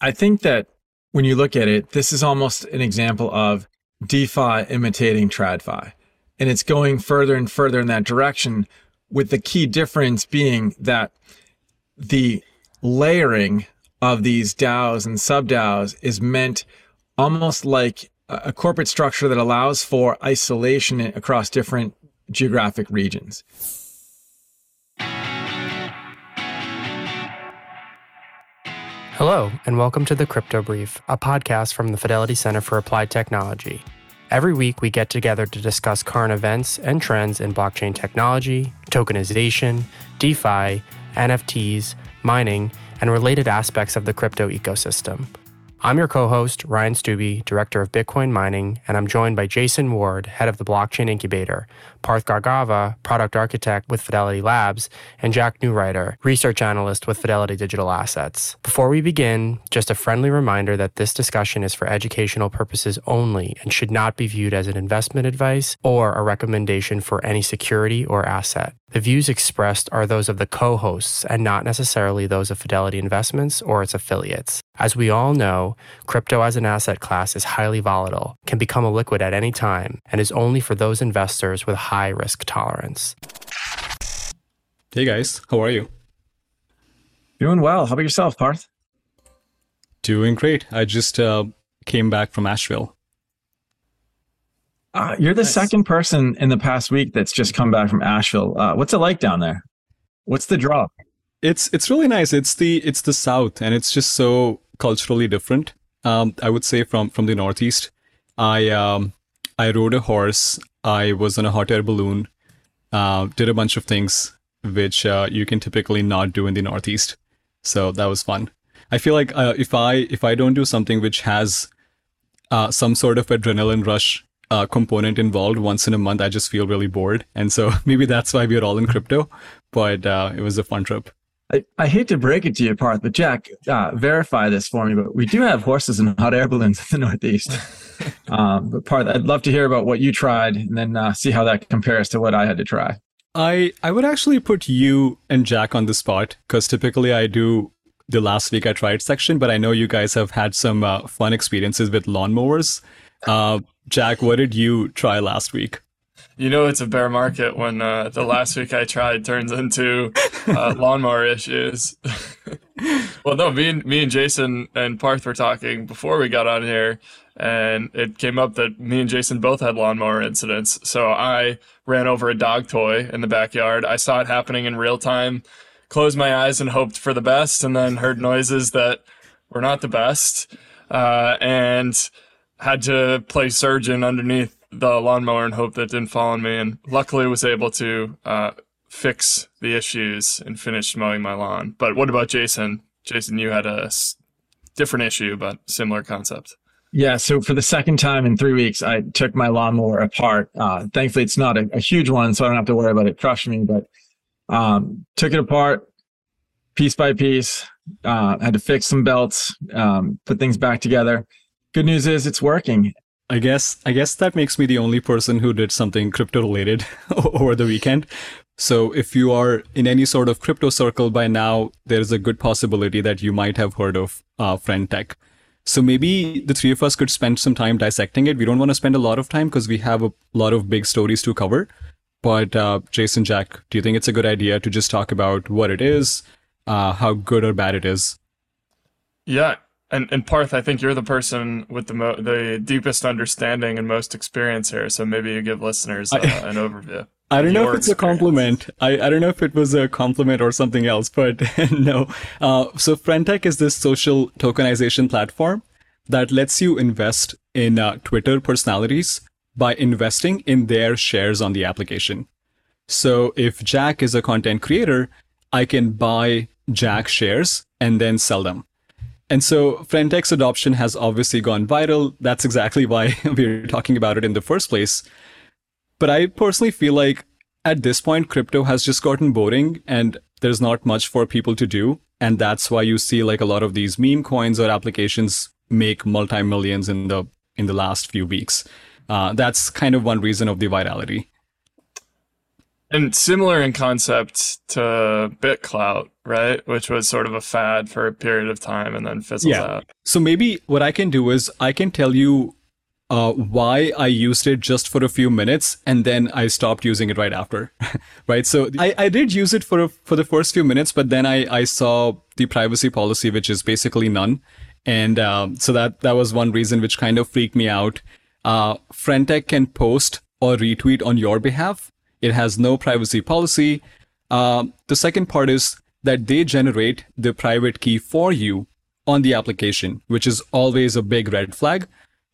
I think that when you look at it, this is almost an example of DeFi imitating TradFi. And it's going further and further in that direction, with the key difference being that the layering of these DAOs and sub DAOs is meant almost like a corporate structure that allows for isolation across different geographic regions. Hello, and welcome to the Crypto Brief, a podcast from the Fidelity Center for Applied Technology. Every week, we get together to discuss current events and trends in blockchain technology, tokenization, DeFi, NFTs, mining, and related aspects of the crypto ecosystem. I'm your co host, Ryan Stubbe, Director of Bitcoin Mining, and I'm joined by Jason Ward, Head of the Blockchain Incubator, Parth Gargava, Product Architect with Fidelity Labs, and Jack Neureuter, Research Analyst with Fidelity Digital Assets. Before we begin, just a friendly reminder that this discussion is for educational purposes only and should not be viewed as an investment advice or a recommendation for any security or asset. The views expressed are those of the co hosts and not necessarily those of Fidelity Investments or its affiliates. As we all know, crypto as an asset class is highly volatile, can become a liquid at any time, and is only for those investors with high risk tolerance. Hey guys, how are you? Doing well. How about yourself, Parth? Doing great. I just uh, came back from Asheville. Uh, you're the nice. second person in the past week that's just come back from Asheville. Uh, what's it like down there? What's the draw? It's it's really nice. It's the it's the South, and it's just so culturally different. Um, I would say from from the Northeast. I um, I rode a horse. I was on a hot air balloon. Uh, did a bunch of things which uh, you can typically not do in the Northeast. So that was fun. I feel like uh, if I if I don't do something which has uh, some sort of adrenaline rush uh, component involved once in a month, I just feel really bored. And so maybe that's why we're all in crypto. But uh, it was a fun trip. I, I hate to break it to you, Parth, but Jack, uh, verify this for me. But we do have horses and hot air balloons in the Northeast. um, but Parth, I'd love to hear about what you tried and then uh, see how that compares to what I had to try. I I would actually put you and Jack on the spot because typically I do the last week I tried section, but I know you guys have had some uh, fun experiences with lawnmowers. Uh, Jack, what did you try last week? You know it's a bear market when uh, the last week I tried turns into uh, lawnmower issues. well, no, me and me and Jason and Parth were talking before we got on here, and it came up that me and Jason both had lawnmower incidents. So I ran over a dog toy in the backyard. I saw it happening in real time, closed my eyes and hoped for the best, and then heard noises that were not the best, uh, and had to play surgeon underneath the lawnmower and hope that didn't fall on me. And luckily was able to uh, fix the issues and finish mowing my lawn. But what about Jason? Jason, you had a different issue, but similar concept. Yeah, so for the second time in three weeks, I took my lawnmower apart. Uh, thankfully, it's not a, a, huge one, so I don't have to worry about it crushing me. But um, took it apart piece by piece. Uh, had to fix some belts, um, put things back together good news is it's working. I guess I guess that makes me the only person who did something crypto related over the weekend. So if you are in any sort of crypto circle by now, there's a good possibility that you might have heard of uh, Friend Tech. So maybe the three of us could spend some time dissecting it. We don't want to spend a lot of time because we have a lot of big stories to cover. But uh, Jason, Jack, do you think it's a good idea to just talk about what it is, uh, how good or bad it is? Yeah, and and Parth, I think you're the person with the mo- the deepest understanding and most experience here. So maybe you give listeners uh, an overview. I don't know if it's a compliment. I, I don't know if it was a compliment or something else, but no. Uh, so Friendtech is this social tokenization platform that lets you invest in uh, Twitter personalities by investing in their shares on the application. So if Jack is a content creator, I can buy Jack shares and then sell them. And so Friendtech's adoption has obviously gone viral. That's exactly why we're talking about it in the first place. But I personally feel like at this point, crypto has just gotten boring and there's not much for people to do. And that's why you see like a lot of these meme coins or applications make multi millions in the in the last few weeks. Uh, that's kind of one reason of the virality. And similar in concept to BitClout, right? Which was sort of a fad for a period of time and then fizzled Yeah. out. So maybe what I can do is I can tell you uh, why I used it just for a few minutes and then I stopped using it right after. right. So I, I did use it for a, for the first few minutes, but then I, I saw the privacy policy, which is basically none. And um, so that, that was one reason which kind of freaked me out. Uh, Friendtech can post or retweet on your behalf. It has no privacy policy. Um, the second part is that they generate the private key for you on the application, which is always a big red flag.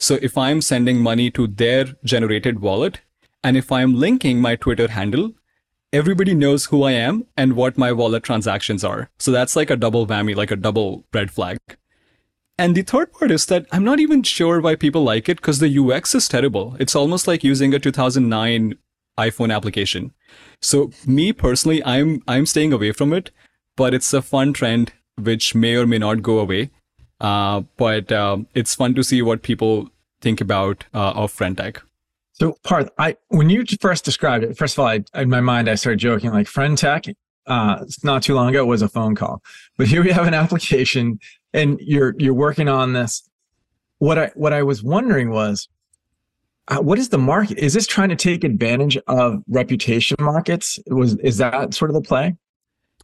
So if I'm sending money to their generated wallet, and if I'm linking my Twitter handle, everybody knows who I am and what my wallet transactions are. So that's like a double whammy, like a double red flag. And the third part is that I'm not even sure why people like it because the UX is terrible. It's almost like using a 2009 iPhone application. So me personally, I'm I'm staying away from it, but it's a fun trend which may or may not go away. Uh, but um, it's fun to see what people think about uh, of Friendtech. So, Parth, I when you first described it, first of all, I, in my mind, I started joking like friend tech. Uh, it's not too long ago was a phone call, but here we have an application, and you're you're working on this. What I what I was wondering was, uh, what is the market? Is this trying to take advantage of reputation markets? Was is that sort of the play?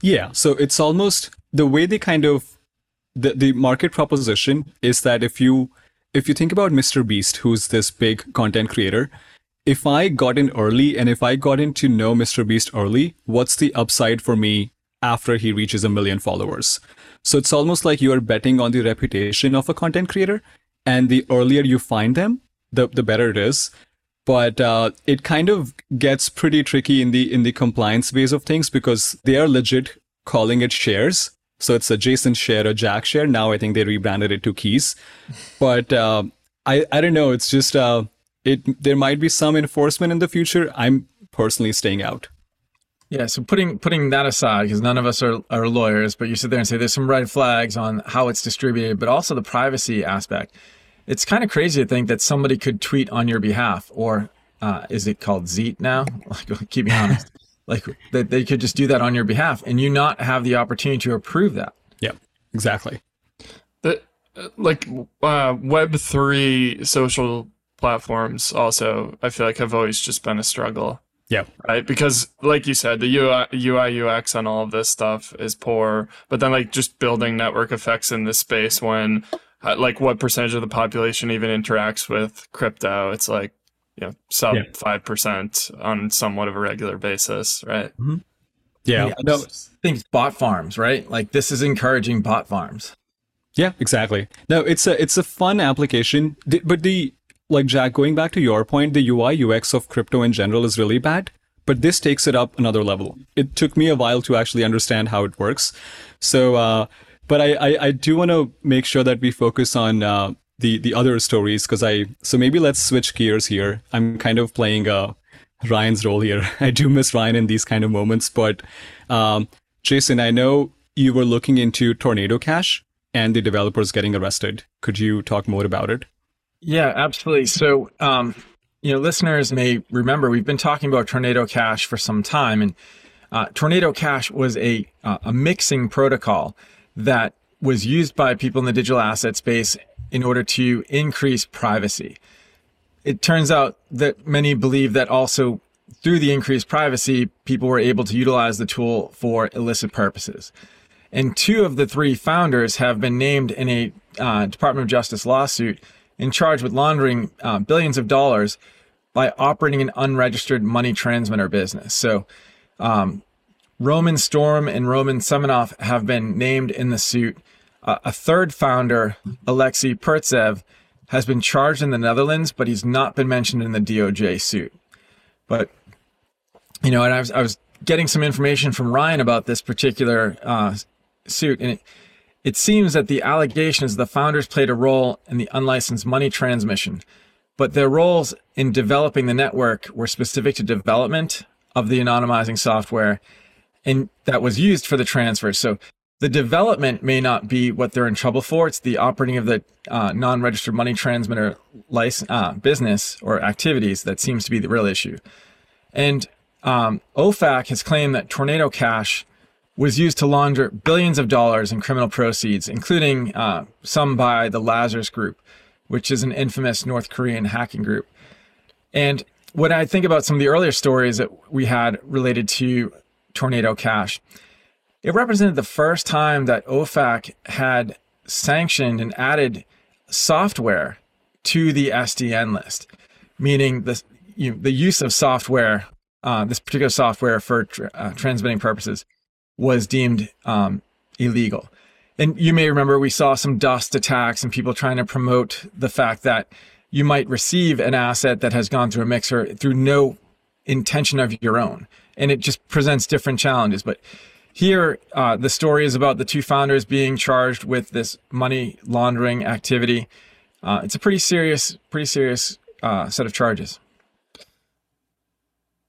Yeah, so it's almost the way they kind of the, the market proposition is that if you if you think about Mr. Beast, who's this big content creator, if I got in early and if I got in to know Mr. Beast early, what's the upside for me after he reaches a million followers? So it's almost like you are betting on the reputation of a content creator, and the earlier you find them, the the better it is. But uh, it kind of gets pretty tricky in the in the compliance ways of things because they are legit calling it shares. So it's a Jason share, a Jack share. Now I think they rebranded it to keys. But uh, I I don't know. It's just uh, it. There might be some enforcement in the future. I'm personally staying out. Yeah. So putting putting that aside, because none of us are, are lawyers, but you sit there and say there's some red flags on how it's distributed, but also the privacy aspect. It's kind of crazy to think that somebody could tweet on your behalf, or uh, is it called Zeet now? Keep me honest. Like that they could just do that on your behalf, and you not have the opportunity to approve that. Yeah, exactly. The, like uh, Web three social platforms also, I feel like have always just been a struggle. Yeah. Right, because like you said, the UI, UI UX on all of this stuff is poor. But then, like, just building network effects in this space when, uh, like, what percentage of the population even interacts with crypto? It's like, you know, sub Yeah. five percent on somewhat of a regular basis, right? Yeah. Yeah, No. I think bot farms, right? Like this is encouraging bot farms. Yeah, exactly. No, it's a it's a fun application, but the like Jack, going back to your point, the UI UX of crypto in general is really bad. But this takes it up another level. It took me a while to actually understand how it works. So, uh, but I I, I do want to make sure that we focus on uh, the the other stories because I so maybe let's switch gears here. I'm kind of playing uh, Ryan's role here. I do miss Ryan in these kind of moments, but um, Jason, I know you were looking into Tornado Cash and the developers getting arrested. Could you talk more about it? Yeah, absolutely. So, um, you know, listeners may remember we've been talking about Tornado Cash for some time, and uh, Tornado Cash was a uh, a mixing protocol that was used by people in the digital asset space in order to increase privacy. It turns out that many believe that also through the increased privacy, people were able to utilize the tool for illicit purposes. And two of the three founders have been named in a uh, Department of Justice lawsuit and charged with laundering uh, billions of dollars by operating an unregistered money transmitter business. So, um, Roman Storm and Roman Semenov have been named in the suit. Uh, a third founder, Alexei Pertsev, has been charged in the Netherlands, but he's not been mentioned in the DOJ suit. But you know, and I was I was getting some information from Ryan about this particular uh, suit, and it, it seems that the allegation is the founders played a role in the unlicensed money transmission, but their roles in developing the network were specific to development of the anonymizing software, and that was used for the transfer. So the development may not be what they're in trouble for. It's the operating of the uh, non-registered money transmitter license, uh, business or activities that seems to be the real issue. And um, OFAC has claimed that Tornado Cash was used to launder billions of dollars in criminal proceeds, including uh, some by the Lazarus Group, which is an infamous North Korean hacking group. And when I think about some of the earlier stories that we had related to Tornado Cash, it represented the first time that OFAC had sanctioned and added software to the SDN list, meaning the, you the use of software, uh, this particular software for uh, transmitting purposes, was deemed um, illegal. And you may remember we saw some dust attacks and people trying to promote the fact that you might receive an asset that has gone through a mixer through no intention of your own. And it just presents different challenges. But here, uh, the story is about the two founders being charged with this money laundering activity. Uh, it's a pretty serious, pretty serious uh, set of charges.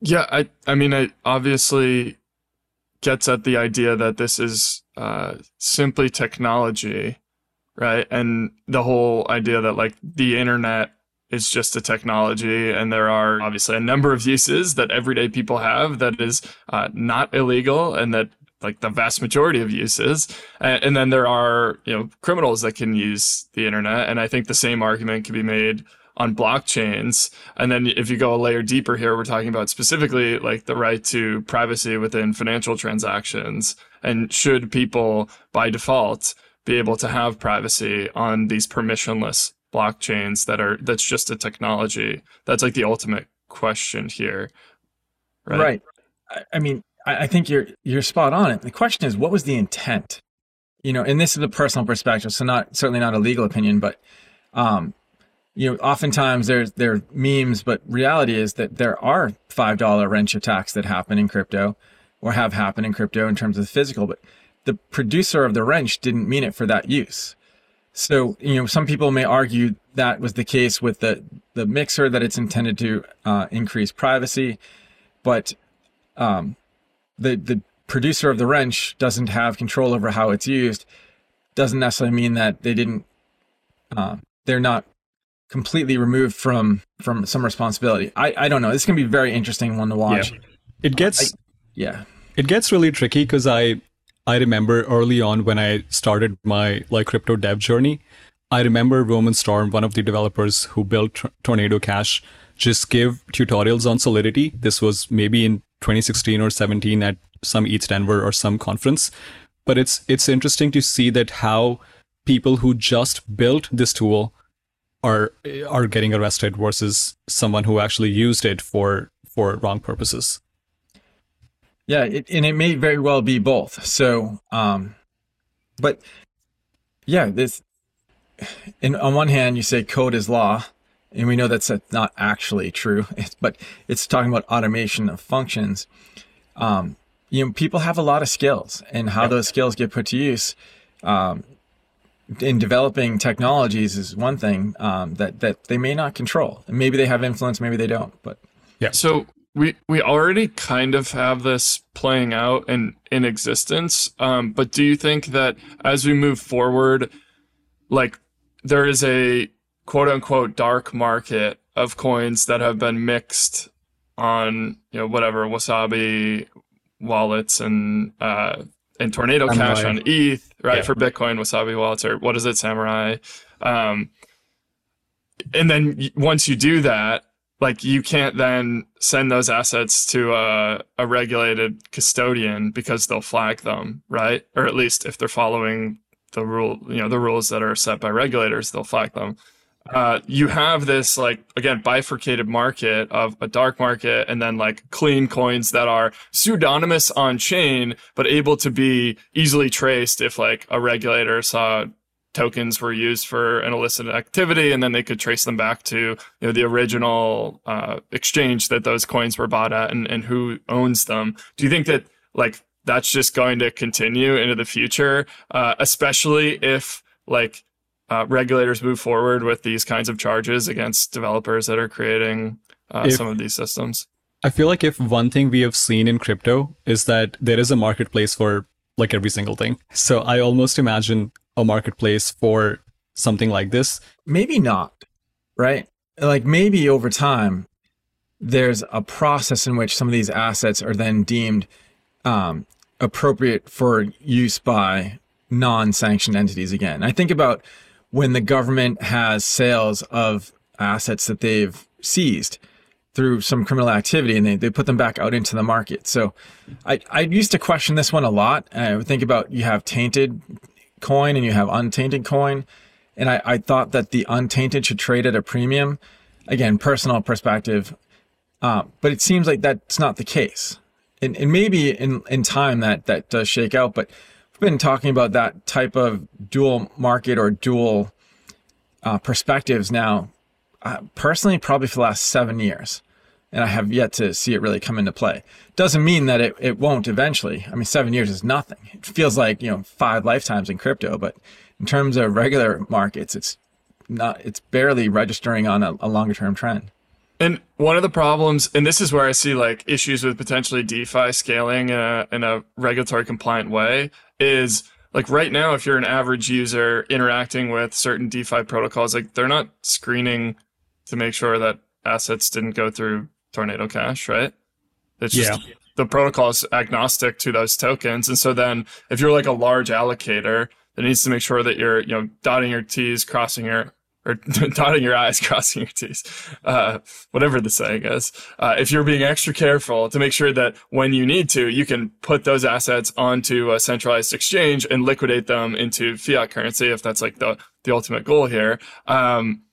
Yeah, I, I mean, it obviously gets at the idea that this is uh, simply technology, right? And the whole idea that like the internet is just a technology, and there are obviously a number of uses that everyday people have that is uh, not illegal, and that like the vast majority of uses. And, then there are you know criminals that can use the internet, and I think the same argument can be made on blockchains. And then if you go a layer deeper here, we're talking about specifically like the right to privacy within financial transactions. And should people by default be able to have privacy on these permissionless blockchains that are that's just a technology? That's like the ultimate question here. Right. right. I mean, I think you're you're spot on. The question is, what was the intent? You know, and this is a personal perspective, so not certainly not a legal opinion, but um, you know, oftentimes there's there are memes, but reality is that there are five dollar wrench attacks that happen in crypto, or have happened in crypto in terms of physical. But the producer of the wrench didn't mean it for that use. So you know, some people may argue that was the case with the the mixer that it's intended to uh, increase privacy, but um, the the producer of the wrench doesn't have control over how it's used. Doesn't necessarily mean that they didn't. Uh, they're not completely removed from from some responsibility. I I don't know. This can be a very interesting one to watch. Yeah. It gets I, yeah. It gets really tricky because I I remember early on when I started my like crypto dev journey, I remember Roman Storm, one of the developers who built Tornado Cash, just give tutorials on Solidity. This was maybe in 2016 or 17 at some ETH Denver or some conference. But it's it's interesting to see that how people who just built this tool are are getting arrested versus someone who actually used it for for wrong purposes. Yeah, it, and it may very well be both. So, um, but yeah, this. And on one hand, you say code is law, and we know that's not actually true. but it's talking about automation of functions. Um, you know, people have a lot of skills, and how those skills get put to use. Um, in developing technologies is one thing um, that that they may not control. Maybe they have influence, maybe they don't. But yeah. So we we already kind of have this playing out in in existence. Um, but do you think that as we move forward, like there is a quote unquote dark market of coins that have been mixed on you know whatever wasabi wallets and uh, and Tornado Samurai. Cash on ETH, right? Yeah. For Bitcoin, Wasabi wallets, or what is it, Samurai? Um, and then once you do that, like you can't then send those assets to a, a regulated custodian because they'll flag them, right? Or at least if they're following the rule, you know, the rules that are set by regulators, they'll flag them uh, you have this like again bifurcated market of a dark market and then like clean coins that are pseudonymous on chain but able to be easily traced if like a regulator saw tokens were used for an illicit activity and then they could trace them back to you know the original uh, exchange that those coins were bought at and, and who owns them. Do you think that like that's just going to continue into the future? Uh, especially if like uh, regulators move forward with these kinds of charges against developers that are creating uh, if, some of these systems. I feel like if one thing we have seen in crypto is that there is a marketplace for like every single thing. So I almost imagine a marketplace for something like this. Maybe not, right? Like maybe over time, there's a process in which some of these assets are then deemed um, appropriate for use by non-sanctioned entities again. I think about when the government has sales of assets that they've seized through some criminal activity and they, they put them back out into the market. So I, I used to question this one a lot. I would think about you have tainted coin and you have untainted coin. And I, I thought that the untainted should trade at a premium. Again, personal perspective. Uh, but it seems like that's not the case. And, and maybe in, in time that, that does shake out, but been talking about that type of dual market or dual uh, perspectives now, uh, personally, probably for the last seven years. And I have yet to see it really come into play. Doesn't mean that it, it won't eventually. I mean, seven years is nothing. It feels like, you know, five lifetimes in crypto, but in terms of regular markets, it's not, it's barely registering on a, a longer term trend. And one of the problems, and this is where I see like issues with potentially DeFi scaling in a, in a regulatory compliant way, is like right now, if you're an average user interacting with certain DeFi protocols, like they're not screening to make sure that assets didn't go through Tornado Cash, right? It's just yeah. the protocol is agnostic to those tokens. And so then if you're like a large allocator that needs to make sure that you're, you know, dotting your T's, crossing your or dotting your I's, crossing your T's, uh, whatever the saying is. Uh, if you're being extra careful to make sure that when you need to, you can put those assets onto a centralized exchange and liquidate them into fiat currency, if that's like the, the ultimate goal here. Um,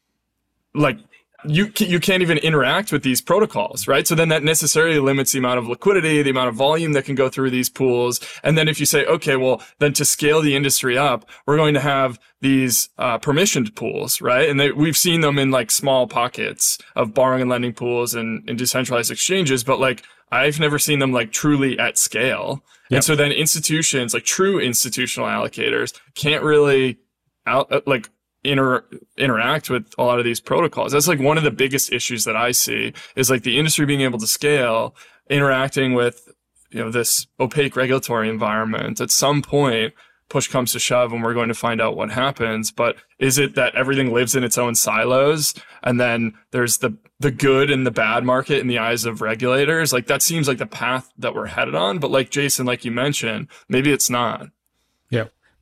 like you you can't even interact with these protocols, right? So then that necessarily limits the amount of liquidity, the amount of volume that can go through these pools. And then if you say, okay, well, then to scale the industry up, we're going to have these uh, permissioned pools, right? And they, we've seen them in like small pockets of borrowing and lending pools and, and decentralized exchanges, but like I've never seen them like truly at scale. Yep. And so then institutions, like true institutional allocators, can't really out uh, like inter interact with a lot of these protocols. That's like one of the biggest issues that I see is like the industry being able to scale, interacting with you know this opaque regulatory environment. At some point, push comes to shove, and we're going to find out what happens. But is it that everything lives in its own silos, and then there's the the good and the bad market in the eyes of regulators? Like that seems like the path that we're headed on. But like Jason, like you mentioned, maybe it's not.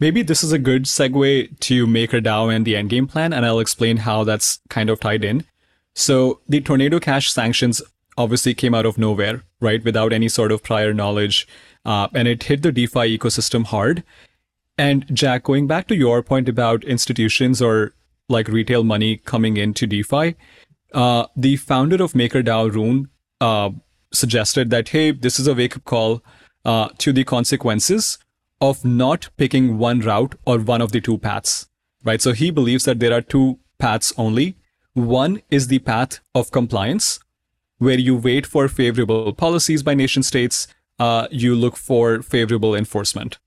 Maybe this is a good segue to MakerDAO and the endgame plan, and I'll explain how that's kind of tied in. So the Tornado Cash sanctions obviously came out of nowhere, right, without any sort of prior knowledge, uh, and it hit the DeFi ecosystem hard. And Jack, going back to your point about institutions or like retail money coming into DeFi, uh, the founder of MakerDAO, Rune, uh, suggested that hey, this is a wake up call uh, to the consequences of not picking one route or one of the two paths, right? So he believes that there are two paths only. One is the path of compliance, where you wait for favorable policies by nation states, uh, you look for favorable enforcement.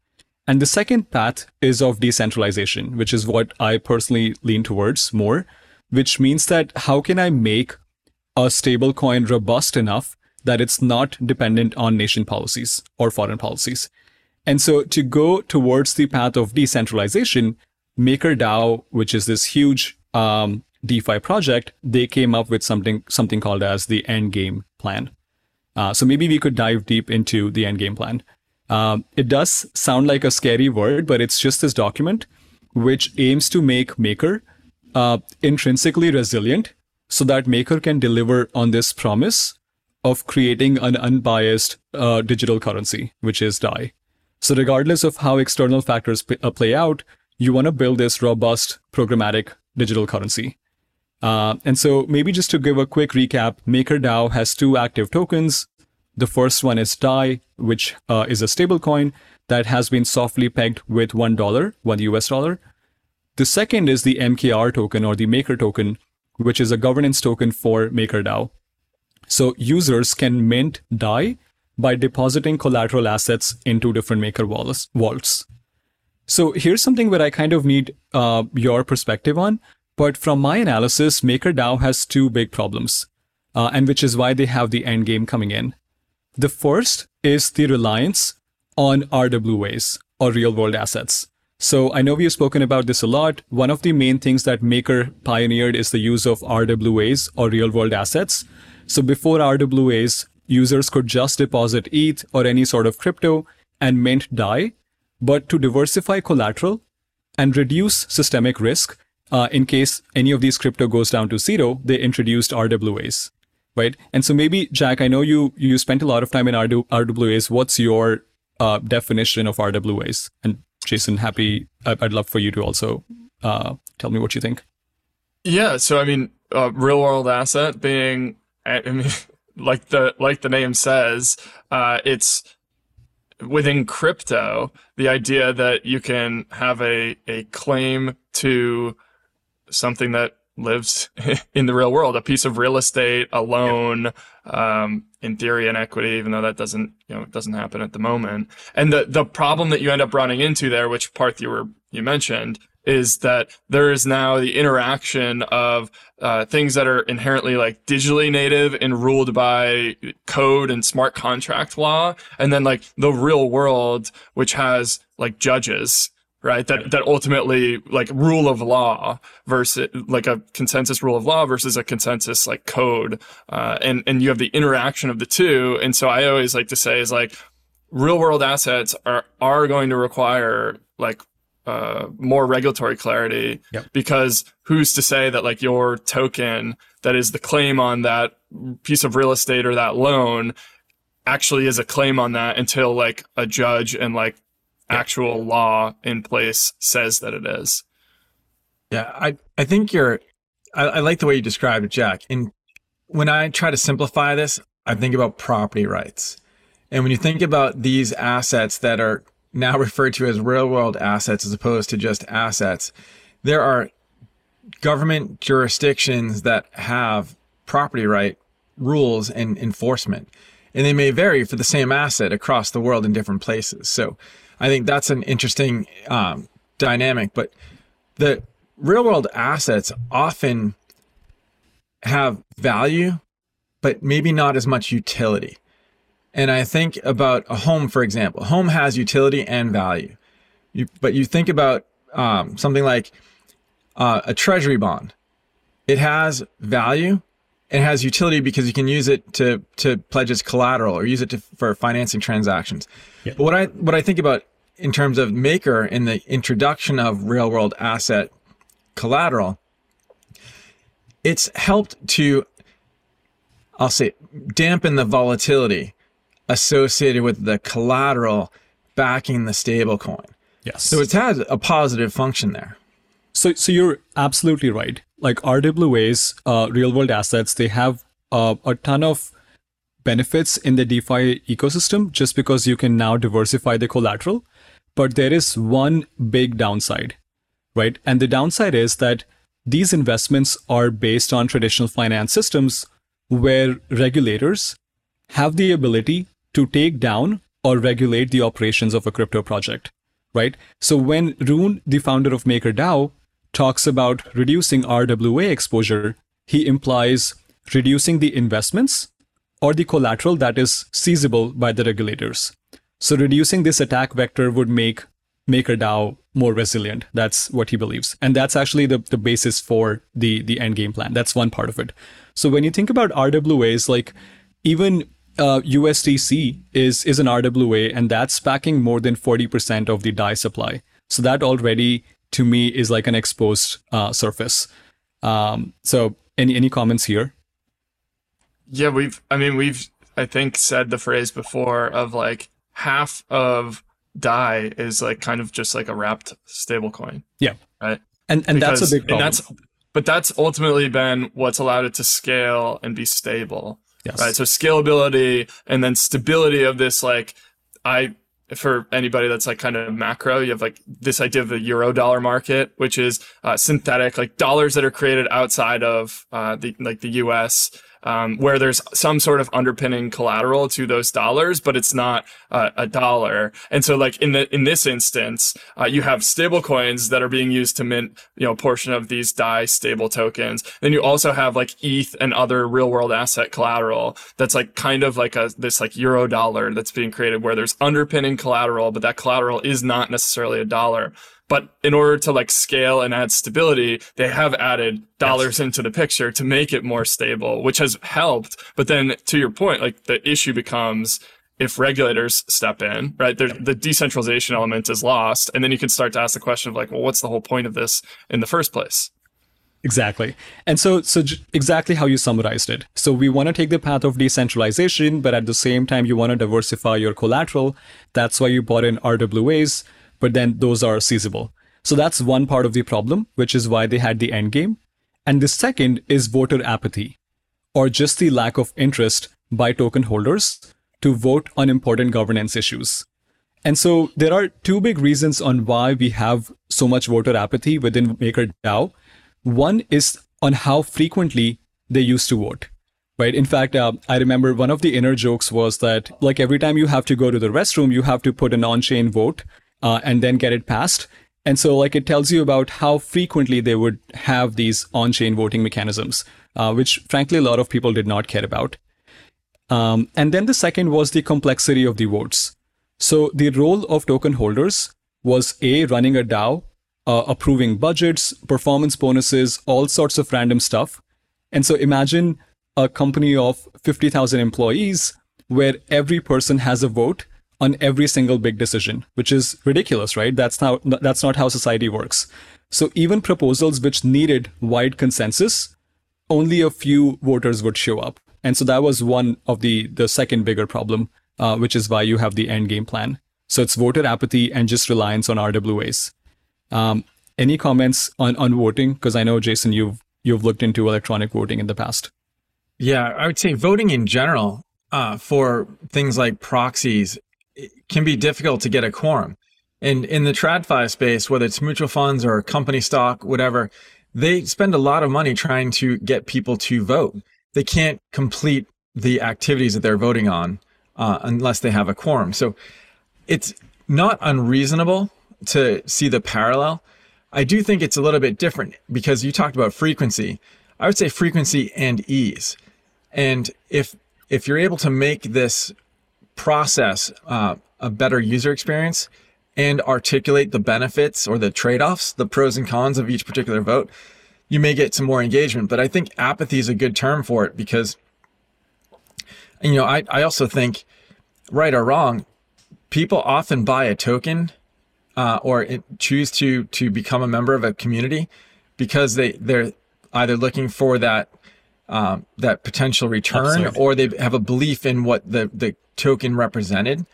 And the second path is of decentralization, which is what I personally lean towards more, which means that how can I make a stablecoin robust enough that it's not dependent on nation policies or foreign policies? And so to go towards the path of decentralization, MakerDAO, which is this huge um, DeFi project, they came up with something something called as the Endgame plan. Uh, so maybe we could dive deep into the Endgame plan. Um, it does sound like a scary word, but it's just this document which aims to make Maker uh, intrinsically resilient so that Maker can deliver on this promise of creating an unbiased uh, digital currency, which is DAI. So regardless of how external factors p- uh, play out, you want to build this robust programmatic digital currency. Uh, and so maybe just to give a quick recap, MakerDAO has two active tokens. The first one is DAI, which uh, is a stablecoin that has been softly pegged with $1, one US dollar. The second is the MKR token or the Maker token, which is a governance token for MakerDAO. So users can mint DAI by depositing collateral assets into different maker vaults. So here's something where I kind of need uh, your perspective on. But from my analysis, MakerDAO has two big problems, uh, and which is why they have the end game coming in. The first is the reliance on RWAs or real world assets. So I know we've spoken about this a lot. One of the main things that Maker pioneered is the use of RWAs or real world assets So before RWAs, users could just deposit ETH or any sort of crypto and mint DAI. But to diversify collateral and reduce systemic risk, uh, in case any of these crypto goes down to zero, they introduced RWAs, right? And so maybe Jack, I know you you spent a lot of time in RWAs. What's your uh, definition of RWAs? And Jason, happy. I'd love for you to also uh, tell me what you think. Yeah, so I mean, uh, real world asset being, I mean, like the like the name says, uh, it's within crypto. The idea that you can have a a claim to something that lives in the real world, a piece of real estate, a loan, um, in theory, an equity, even though that doesn't, you know, it doesn't happen at the moment. And the, the problem that you end up running into there, which Parth you were, you mentioned, is that there is now the interaction of uh, things that are inherently like digitally native and ruled by code and smart contract law, and then like the real world, which has like judges right that that ultimately like rule of law versus like a consensus rule of law versus a consensus like code uh, and and you have the interaction of the two and so i always like to say is like real world assets are are going to require like uh, more regulatory clarity yep. because who's to say that like your token that is the claim on that piece of real estate or that loan actually is a claim on that until like a judge and like actual law in place says that it is. Yeah, I, I think you're, I, I like the way you described it, Jack. And when I try to simplify this, I think about property rights. And when you think about these assets that are now referred to as real world assets as opposed to just assets, there are government jurisdictions that have property right rules and enforcement. And they may vary for the same asset across the world in different places. So I think that's an interesting um, dynamic. But the real world assets often have value, but maybe not as much utility. And I think about a home, for example. Home has utility and value. You, but you think about um, something like uh, a treasury bond. It has value. It has utility because you can use it to to pledge as collateral or use it to, for financing transactions. Yeah. But what I what I think about in terms of Maker in the introduction of real world asset collateral, it's helped to I'll say dampen the volatility associated with the collateral backing the stablecoin. Yes. So it's had a positive function there. So, so you're absolutely right. Like RWAs, uh, real world assets, they have uh, a ton of benefits in the DeFi ecosystem just because you can now diversify the collateral. But there is one big downside, right? And the downside is that these investments are based on traditional finance systems where regulators have the ability to take down or regulate the operations of a crypto project, right? So when Rune, the founder of MakerDAO, talks about reducing RWA exposure, he implies reducing the investments or the collateral that is seizable by the regulators. So reducing this attack vector would make MakerDAO more resilient. That's what he believes. And that's actually the, the basis for the, the end game plan. That's one part of it. So when you think about RWAs, like even uh, USDC is, is an RWA, and that's packing more than 40% of the DAI supply. So that already, to me, is like an exposed uh, surface. Um, so any, any comments here? Yeah, we've, I mean, we've, I think, said the phrase before of like half of DAI is like kind of just like a wrapped stablecoin. Yeah. Right. And, and because, that's a big problem. And that's, but that's ultimately been what's allowed it to scale and be stable. Yes. Right. So scalability and then stability of this, like, I, for anybody that's like kind of macro, you have like this idea of the euro dollar market, which is uh, synthetic, like dollars that are created outside of uh, the like the U.S um, where there's some sort of underpinning collateral to those dollars, but it's not uh, a dollar. And so, like in the in this instance, uh, you have stable coins that are being used to mint, you know, a portion of these DAI stable tokens. Then you also have like ETH and other real world asset collateral that's like kind of like a this like euro dollar that's being created where there's underpinning collateral, but that collateral is not necessarily a dollar. But in order to like scale and add stability, they have added dollars yes. into the picture to make it more stable, which has helped. But then to your point, like the issue becomes if regulators step in, right, the decentralization element is lost. And then you can start to ask the question of like, well, what's the whole point of this in the first place? Exactly. And so, so j- exactly how you summarized it. So we want to take the path of decentralization, but at the same time, you want to diversify your collateral. That's why you bought in RWAs, but then those are seizable. So that's one part of the problem, which is why they had the end game. And the second is voter apathy, or just the lack of interest by token holders to vote on important governance issues. And so there are two big reasons on why we have so much voter apathy within MakerDAO. One is on how frequently they used to vote. Right. In fact, uh, I remember one of the inner jokes was that, like, every time you have to go to the restroom, you have to put an on chain vote uh, and then get it passed. And so, like, it tells you about how frequently they would have these on chain voting mechanisms, uh, which frankly, a lot of people did not care about. Um, and then the second was the complexity of the votes. So the role of token holders was A, running a DAO, uh, approving budgets, performance bonuses, all sorts of random stuff. And so imagine a company of 50,000 employees where every person has a vote on every single big decision, which is ridiculous, right? That's how that's not how society works. So even proposals which needed wide consensus, only a few voters would show up. And so that was one of the the second bigger problem, uh, which is why you have the end game plan. So it's voter apathy and just reliance on RWAs. Um, any comments on on voting? Because I know Jason, you've you've looked into electronic voting in the past. Yeah, I would say voting in general uh, for things like proxies can be difficult to get a quorum. And in the TradFi space, whether it's mutual funds or company stock, whatever, they spend a lot of money trying to get people to vote they can't complete the activities that they're voting on uh, unless they have a quorum. So it's not unreasonable to see the parallel. I do think it's a little bit different because you talked about frequency. I would say frequency and ease. And if if you're able to make this process uh, a better user experience and articulate the benefits or the trade-offs, the pros and cons of each particular vote, you may get some more engagement. But I think apathy is a good term for it because, you know, I, I also think, right or wrong, people often buy a token uh, or it, choose to to become a member of a community because they they're either looking for that um, that potential return Absolutely. or they have a belief in what the the token represented,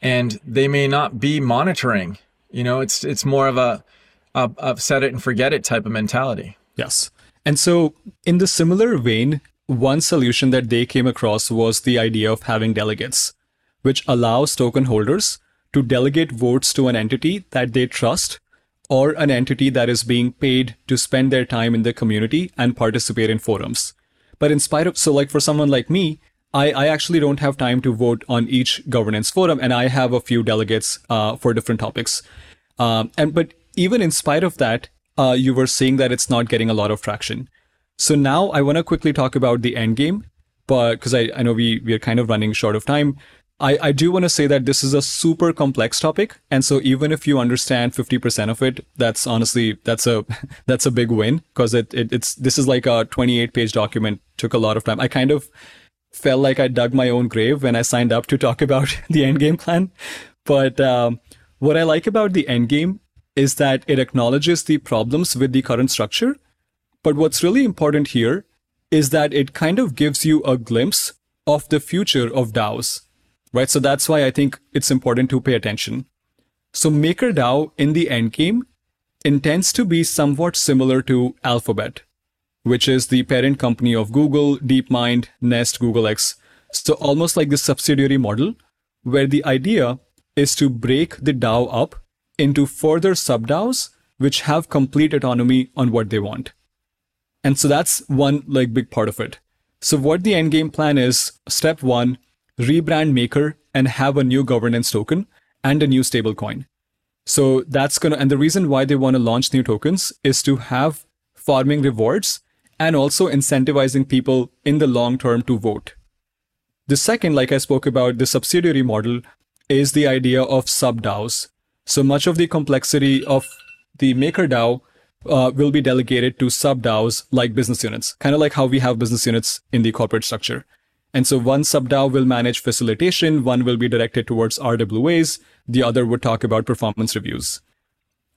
and they may not be monitoring. You know, it's it's more of a, a, a set it and forget it type of mentality. Yes. And so, in the similar vein, one solution that they came across was the idea of having delegates, which allows token holders to delegate votes to an entity that they trust or an entity that is being paid to spend their time in the community and participate in forums. But in spite of, so like for someone like me, I, I actually don't have time to vote on each governance forum, and I have a few delegates uh, for different topics. Um, and but even in spite of that, uh, you were saying that it's not getting a lot of traction. So now I want to quickly talk about the end game, but because I, I know we, we are kind of running short of time. I, I do want to say that this is a super complex topic. And so even if you understand 50% of it, that's honestly, that's a, that's a big win because it, it, it's, this is like a 28 page document, took a lot of time. I kind of felt like I dug my own grave when I signed up to talk about the end game plan. But, um, what I like about the end game is that it acknowledges the problems with the current structure. But what's really important here is that it kind of gives you a glimpse of the future of DAOs, right? So that's why I think it's important to pay attention. So MakerDAO in the end game intends to be somewhat similar to Alphabet, which is the parent company of Google, DeepMind, Nest, Google X. So almost like the subsidiary model, where the idea is to break the DAO up into further sub-DAOs which have complete autonomy on what they want. And so that's one like big part of it. So what the endgame plan is, step one, rebrand Maker and have a new governance token and a new stablecoin. So that's gonna and the reason why they want to launch new tokens is to have farming rewards and also incentivizing people in the long term to vote. The second, like I spoke about, the subsidiary model is the idea of sub DAOs. So much of the complexity of the MakerDAO uh, will be delegated to sub DAOs like business units, kind of like how we have business units in the corporate structure. And so one sub DAO will manage facilitation, one will be directed towards RWAs, the other would talk about performance reviews.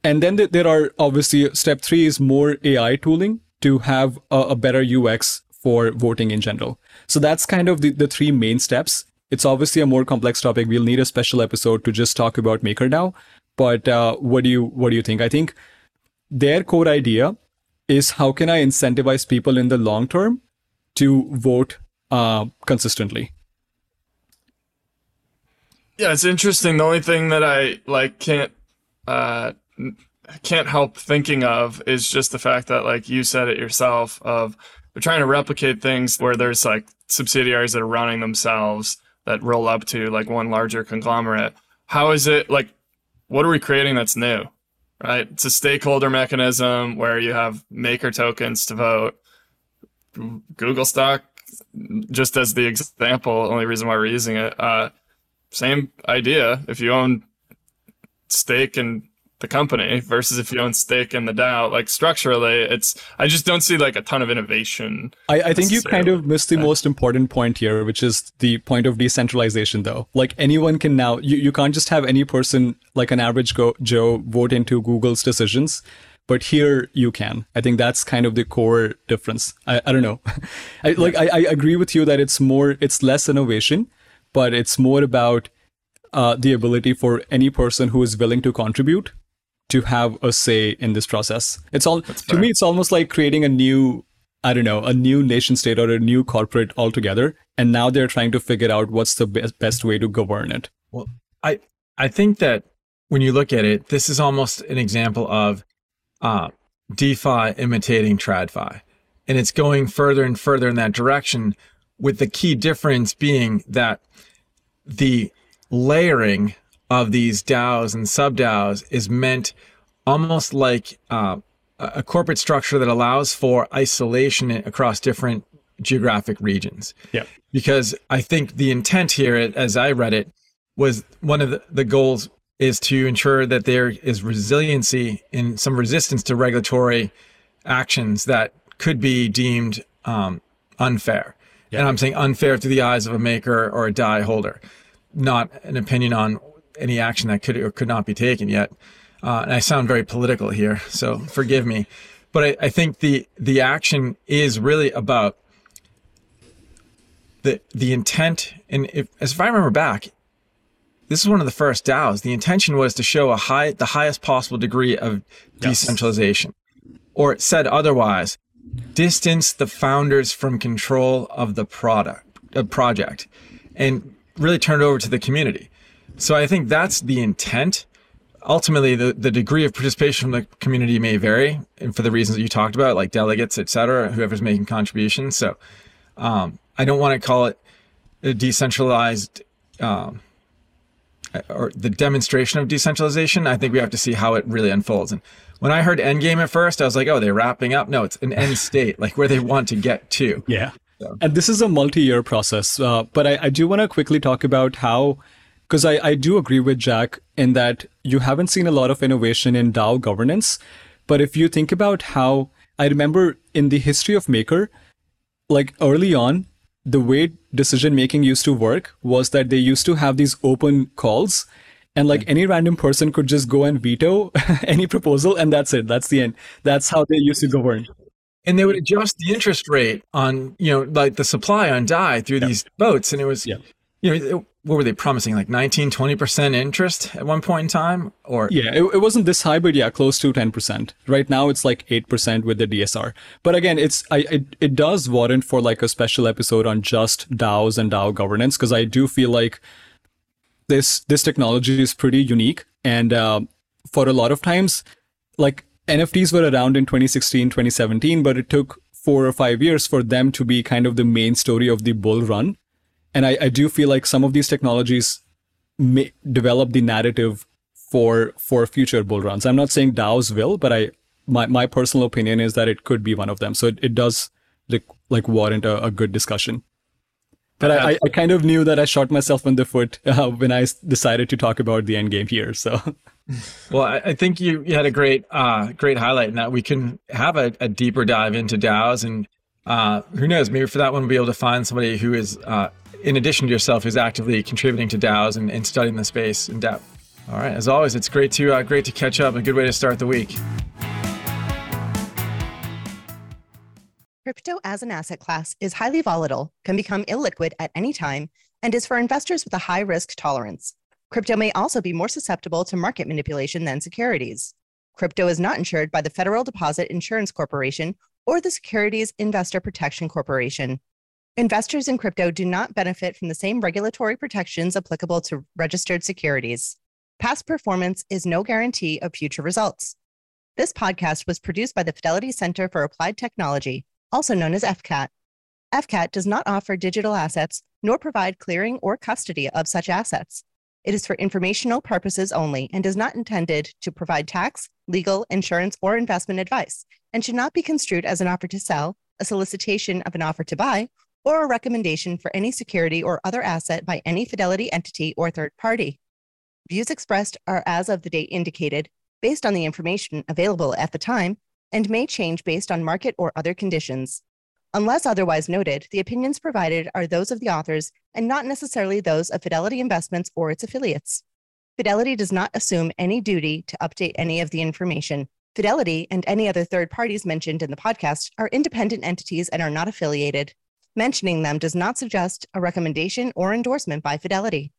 And then there are obviously step three is more AI tooling to have a, a better UX for voting in general. So that's kind of the, the three main steps. It's obviously a more complex topic. We'll need a special episode to just talk about MakerDAO. But uh, what do you what do you think? I think their core idea is how can I incentivize people in the long term to vote uh, consistently. Yeah, it's interesting. The only thing that I like can't uh, can't help thinking of is just the fact that, like you said it yourself, of we're trying to replicate things where there's like subsidiaries that are running themselves that roll up to like one larger conglomerate. How is it like? What are we creating that's new? Right? It's a stakeholder mechanism where you have maker tokens to vote. Google stock, just as the example, only reason why we're using it. Uh, same idea. If you own stake in the company versus if you own stake in the DAO. Like structurally, it's I just don't see like a ton of innovation. I, I think you kind of missed the most important point here, which is the point of decentralization though. Like anyone can now you, you can't just have any person like an average go, Joe vote into Google's decisions. But here you can. I think that's kind of the core difference. I, I don't know. I like I, I agree with you that it's more it's less innovation, but it's more about uh, the ability for any person who is willing to contribute to have a say in this process. It's all to me. It's almost like creating a new, I don't know, a new nation state or a new corporate altogether. And now they're trying to figure out what's the best best way to govern it. Well, I I think that when you look at it, this is almost an example of uh, DeFi imitating TradFi, and it's going further and further in that direction. With the key difference being that the layering of these DAOs and sub DAOs is meant almost like uh, a corporate structure that allows for isolation across different geographic regions. Yeah. Because I think the intent here, as I read it, was one of the, the goals is to ensure that there is resiliency and some resistance to regulatory actions that could be deemed um, unfair. And I'm saying unfair through the eyes of a maker or a DAI holder, not an opinion on any action that could or could not be taken yet. Uh, and I sound very political here, so forgive me. But I, I think the the action is really about the the intent. And if, as if I remember back, this is one of the first DAOs. The intention was to show a high the highest possible degree of yes. decentralization, or said otherwise, distance the founders from control of the product uh, project, and really turn it over to the community. So I think that's the intent. Ultimately, the, the degree of participation from the community may vary, and for the reasons that you talked about, like delegates, et cetera, whoever's making contributions. So um, I don't want to call it a decentralized um, or the demonstration of decentralization. I think we have to see how it really unfolds. And when I heard endgame at first, I was like, oh, they're wrapping up. No, it's an end state, like where they want to get to. Yeah. So. And this is a multi-year process. Uh, but I, I do want to quickly talk about how because I, I do agree with Jack in that you haven't seen a lot of innovation in DAO governance. But if you think about how I remember in the history of Maker, like early on, the way decision making used to work was that they used to have these open calls and like any random person could just go and veto any proposal and that's it that's the end that's how they used to govern and they would adjust the interest rate on you know like the supply on DAI through yep. these boats and it was yep. you know what were they promising like 19 20% interest at one point in time or? Yeah it, it wasn't this high but yeah close to 10% right now it's like 8% with the dsr but again it's i it, it does warrant for like a special episode on just daos and dao governance because i do feel like this this technology is pretty unique. And uh, for a lot of times like nfts were around in 2016 2017 but it took four or five years for them to be kind of the main story of the bull run and I, I do feel like some of these technologies may develop the narrative for for future bull runs. I'm not saying DAOs will, but I my, my personal opinion is that it could be one of them. So it, it does like, like warrant a, a good discussion. But I, I, kind of knew that I shot myself in the foot uh, when I decided to talk about the end game here. So Well, I, I think you, you had a great uh, great highlight in that we can have a, a deeper dive into DAOs, and uh, who knows, maybe for that one we'll be able to find somebody who is, uh, in addition to yourself, who's actively contributing to DAOs and, and studying the space in depth. All right, as always, it's great to uh, great to catch up. A good way to start the week. Crypto as an asset class is highly volatile, can become illiquid at any time, and is for investors with a high risk tolerance. Crypto may also be more susceptible to market manipulation than securities. Crypto is not insured by the Federal Deposit Insurance Corporation or the Securities Investor Protection Corporation. Investors in crypto do not benefit from the same regulatory protections applicable to registered securities. Past performance is no guarantee of future results. This podcast was produced by the Fidelity Center for Applied Technology also known as FCAT. FCAT does not offer digital assets nor provide clearing or custody of such assets. It is for informational purposes only and is not intended to provide tax, legal, insurance, or investment advice, and should not be construed as an offer to sell, a solicitation of an offer to buy, or a recommendation for any security or other asset by any Fidelity entity or third party. Views expressed are as of the date indicated, based on the information available at the time, and may change based on market or other conditions. Unless otherwise noted, the opinions provided are those of the authors and not necessarily those of Fidelity Investments or its affiliates. Fidelity does not assume any duty to update any of the information. Fidelity and any other third parties mentioned in the podcast are independent entities and are not affiliated. Mentioning them does not suggest a recommendation or endorsement by Fidelity.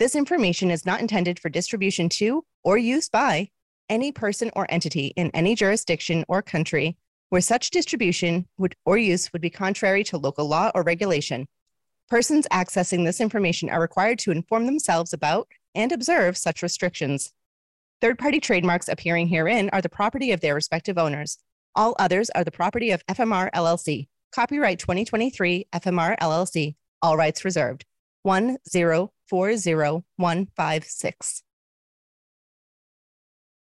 This information is not intended for distribution to or use by any person or entity in any jurisdiction or country where such distribution would, or use would be contrary to local law or regulation. Persons accessing this information are required to inform themselves about and observe such restrictions. Third party trademarks appearing herein are the property of their respective owners. All others are the property of FMR LLC. Copyright 2023 FMR LLC. All rights reserved. 1040156.